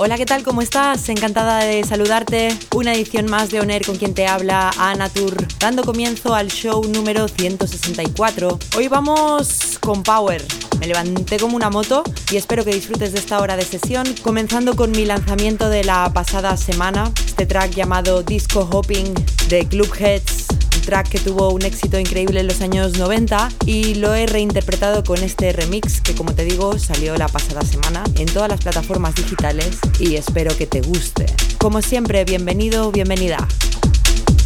Hola, ¿qué tal? ¿Cómo estás? Encantada de saludarte. Una edición más de Oner con quien te habla Ana Tour, dando comienzo al show número 164. Hoy vamos con Power. Me levanté como una moto y espero que disfrutes de esta hora de sesión, comenzando con mi lanzamiento de la pasada semana, este track llamado Disco Hopping de Clubheads track que tuvo un éxito increíble en los años 90 y lo he reinterpretado con este remix que como te digo salió la pasada semana en todas las plataformas digitales y espero que te guste. Como siempre, bienvenido, bienvenida.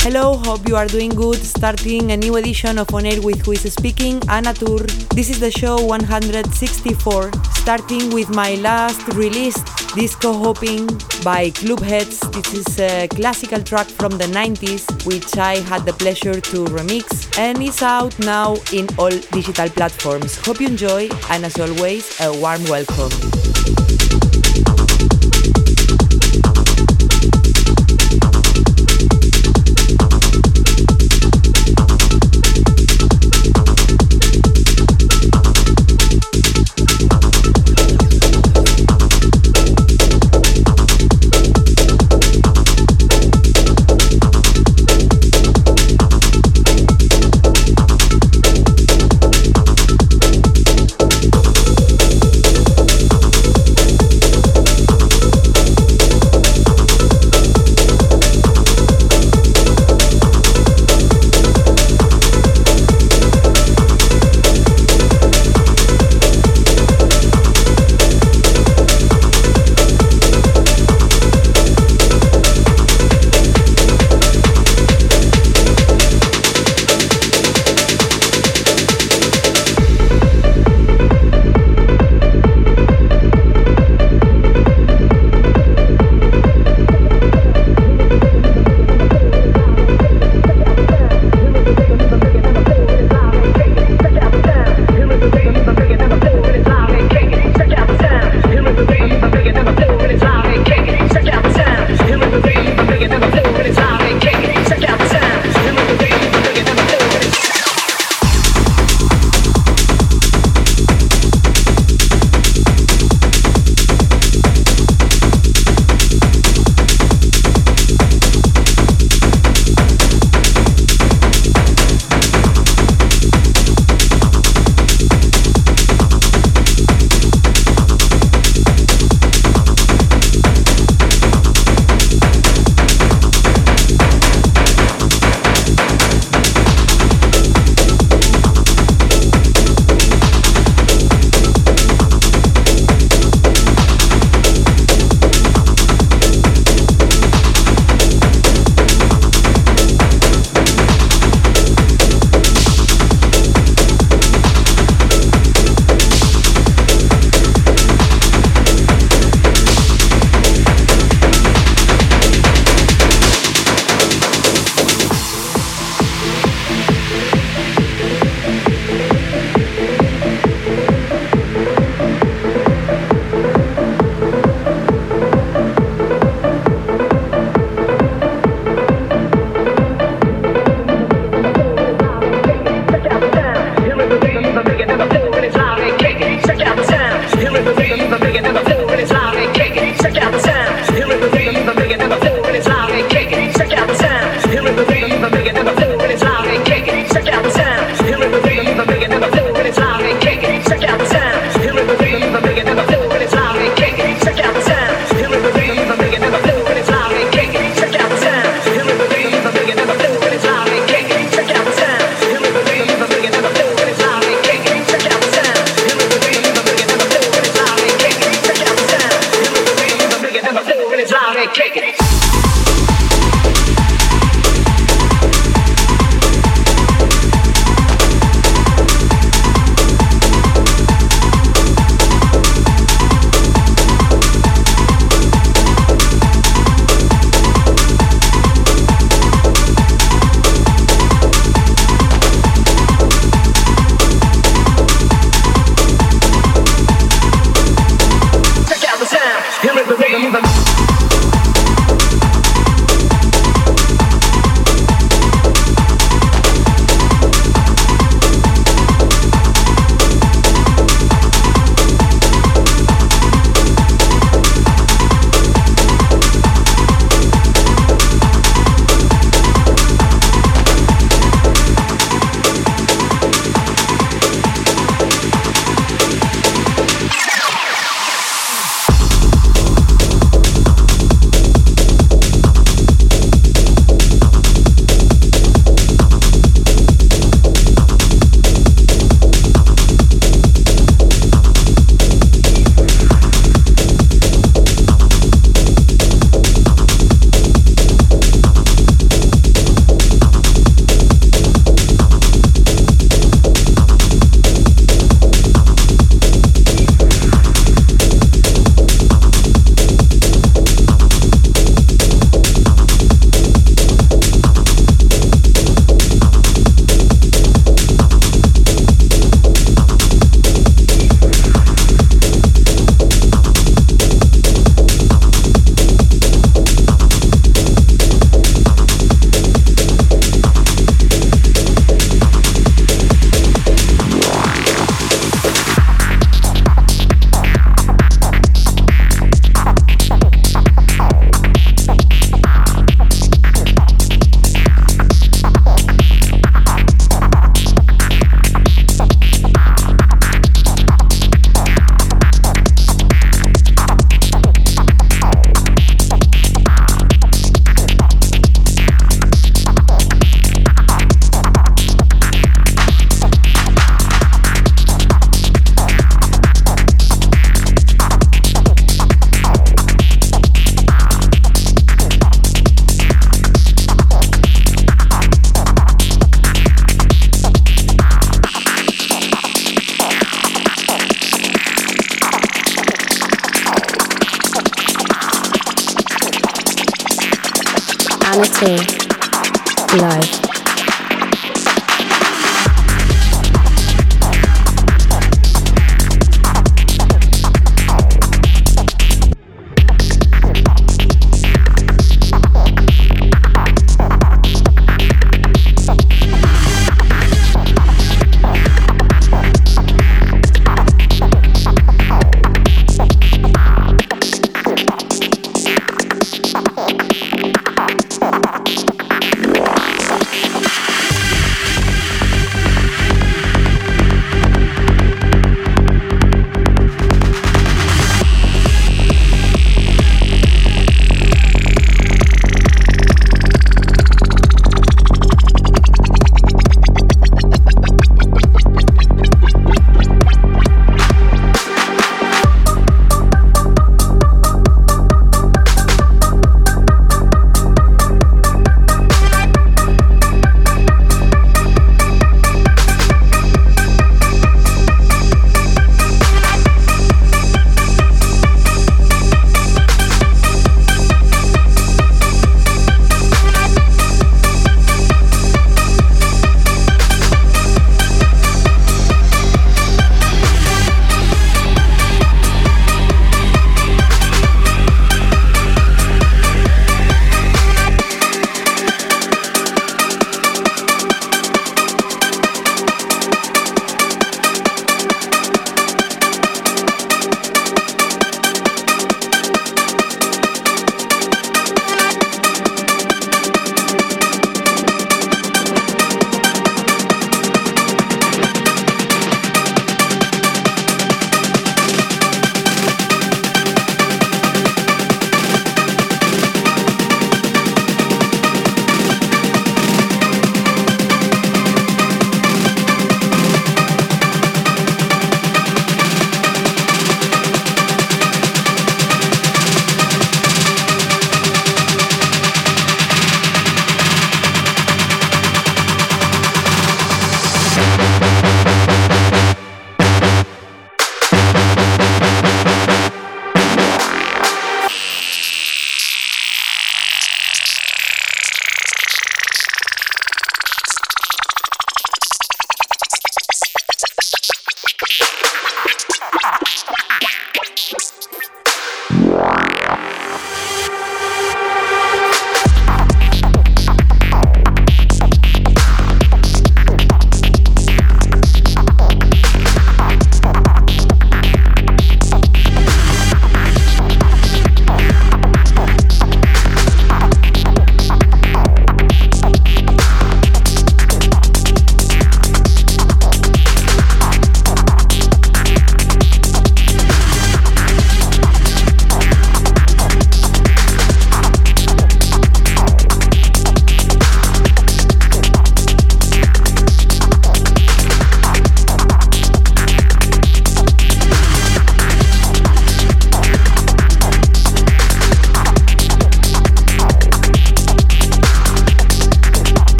Hello, hope you are doing good. Starting a new edition of On Air with Who is Speaking, Anna Tur. This is the show 164, starting with my last release, Disco Hopping by Clubheads. This is a classical track from the 90s, which I had the pleasure to remix, and is out now in all digital platforms. Hope you enjoy, and as always, a warm welcome.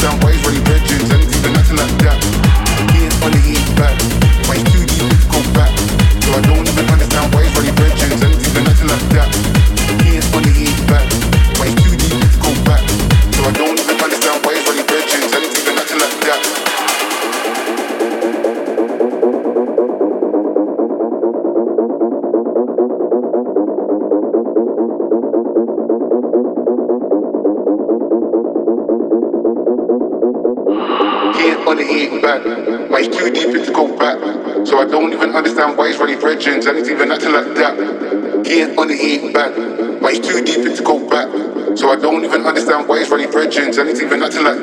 down waves, really pigeons, anything, nothing like that. legends, and it's even acting like that. He ain't on the he back. But he's too deep in to go back. So I don't even understand why he's running legends, and it's even acting like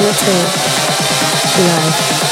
Anna Tur. Live.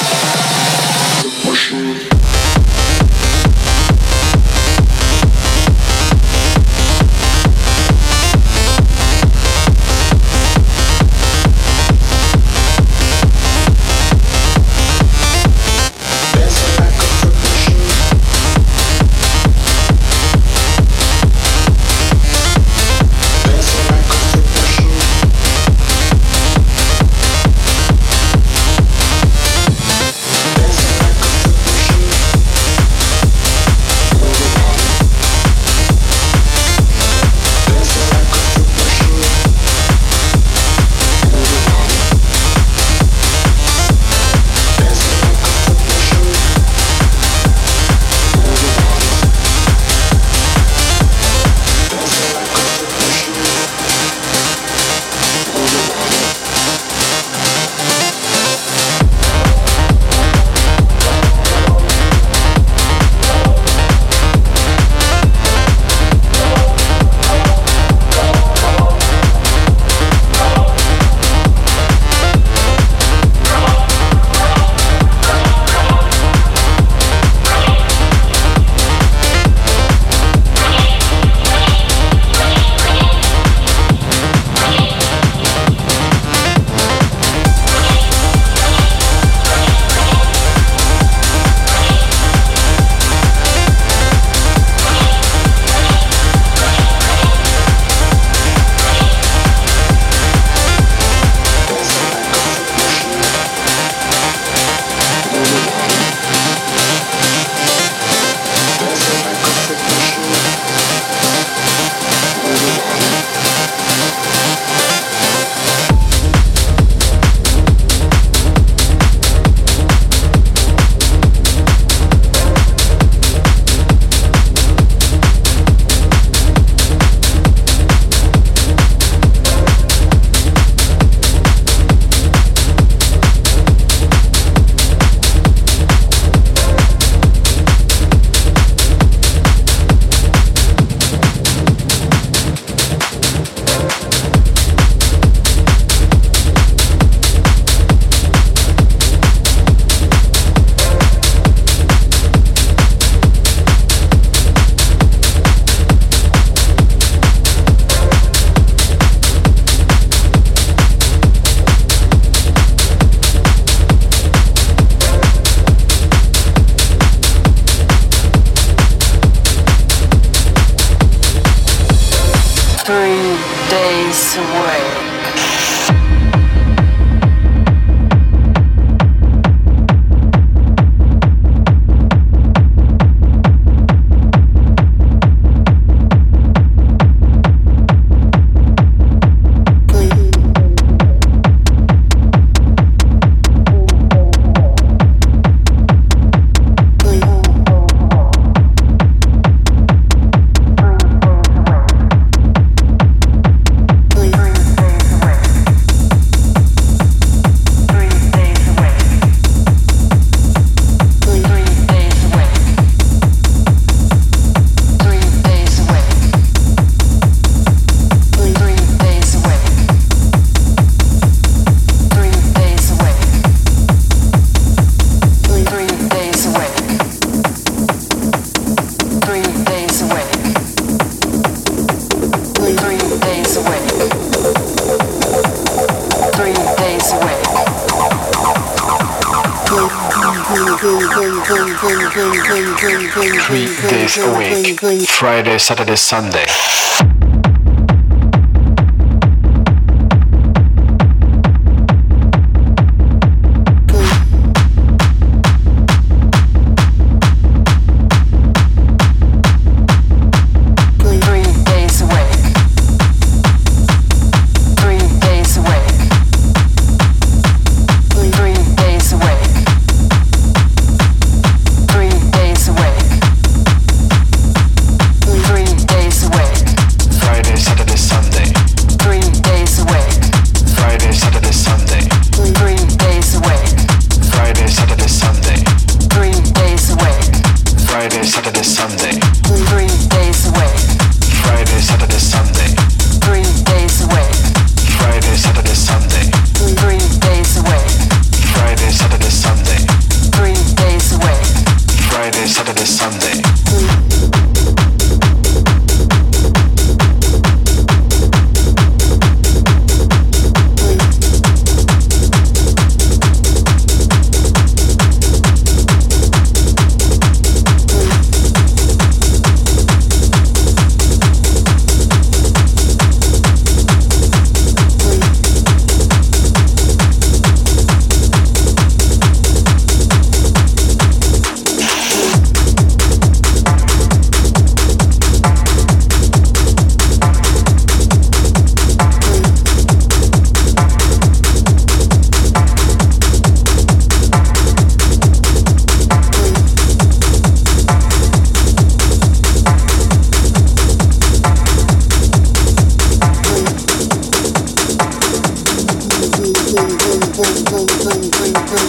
Friday, Saturday, Sunday.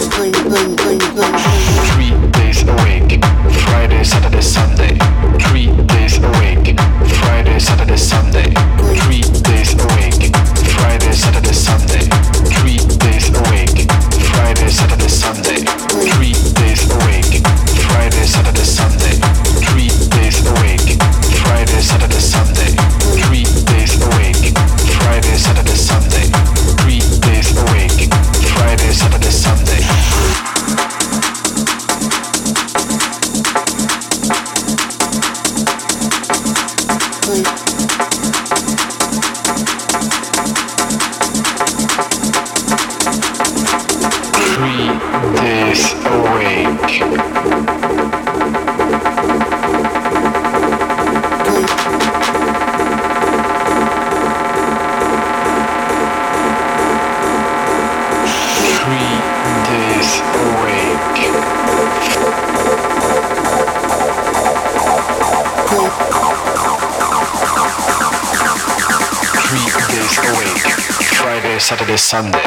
Three days Friday, Saturday, Sunday. Three days Friday, Saturday, Sunday. Three days a week, Friday, Saturday, Sunday. Sunday.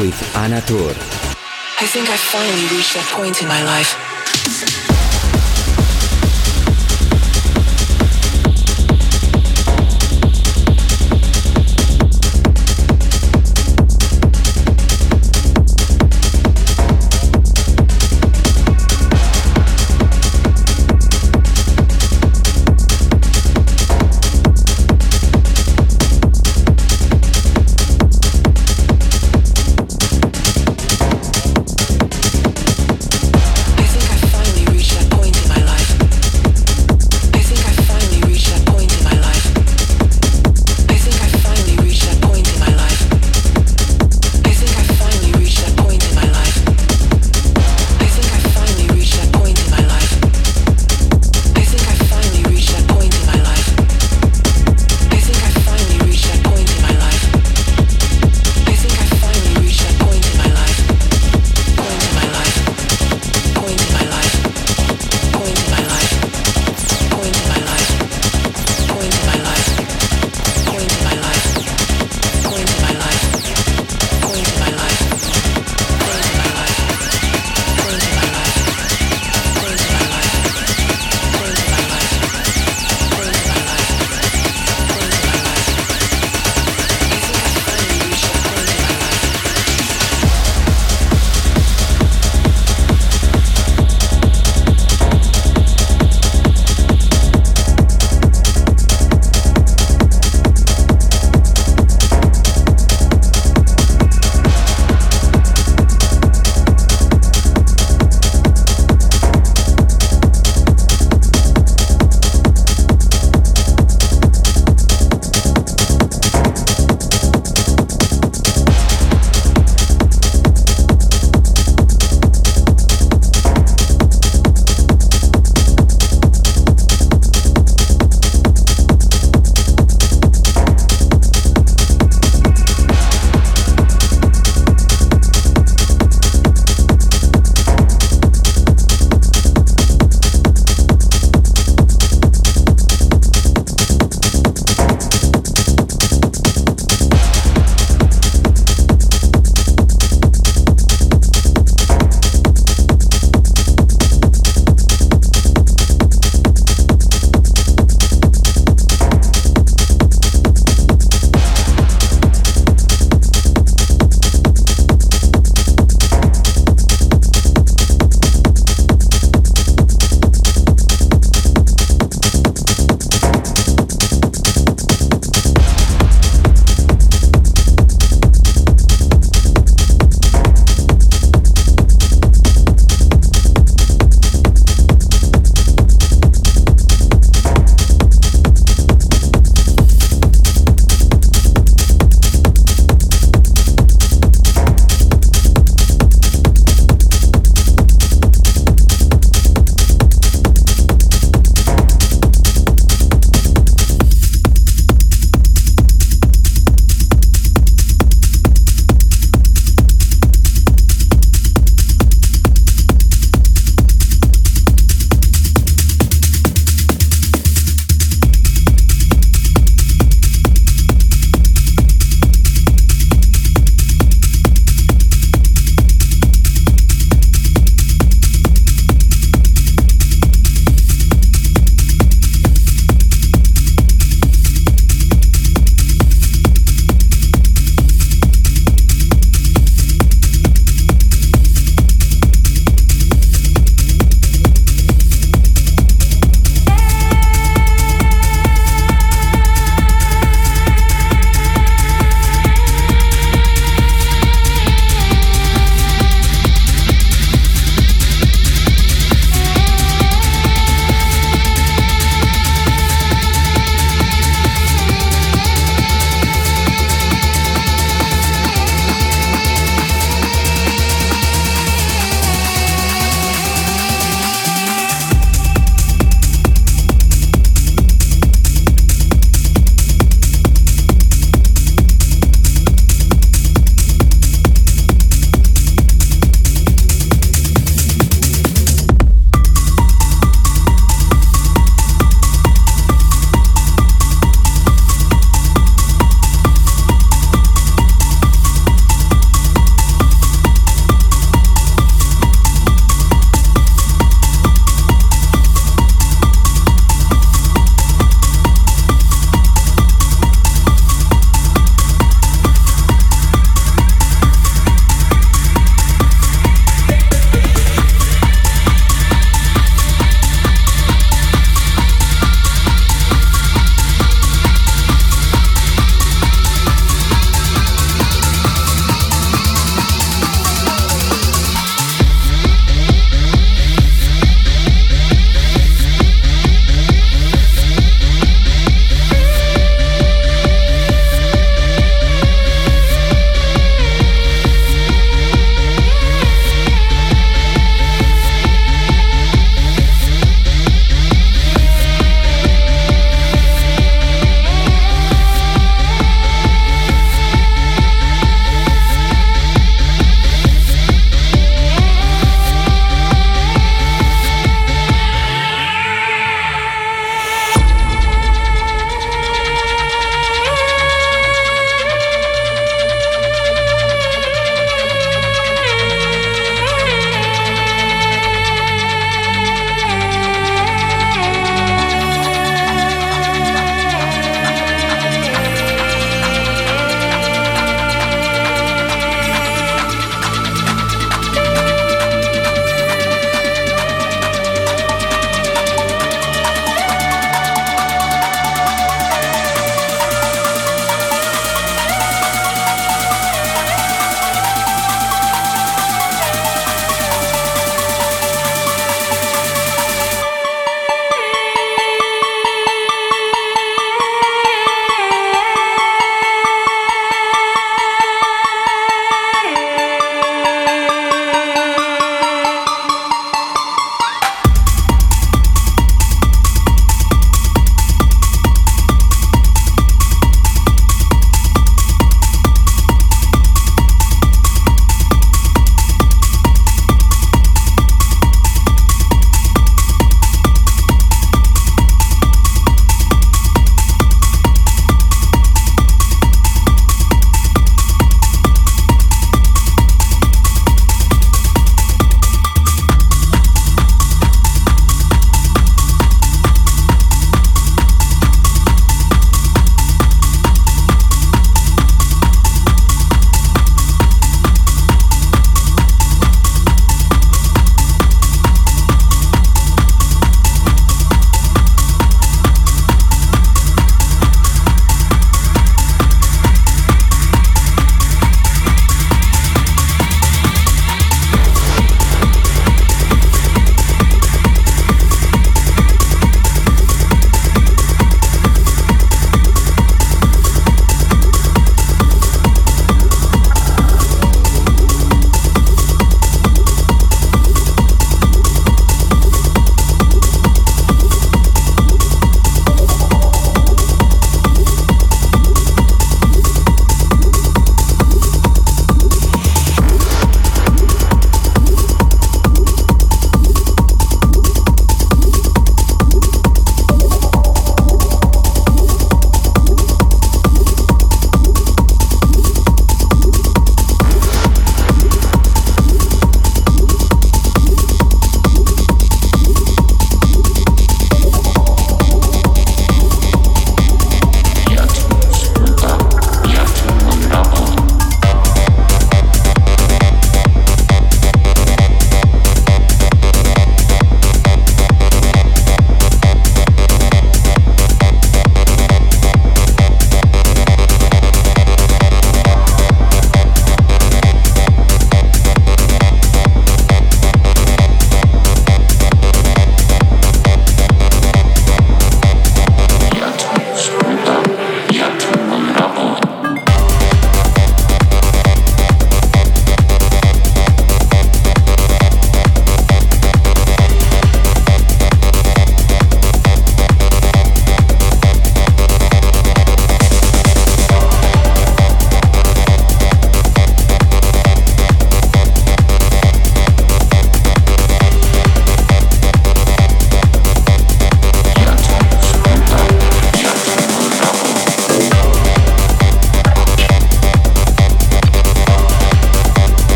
With Anna. I think I finally reached that point in my life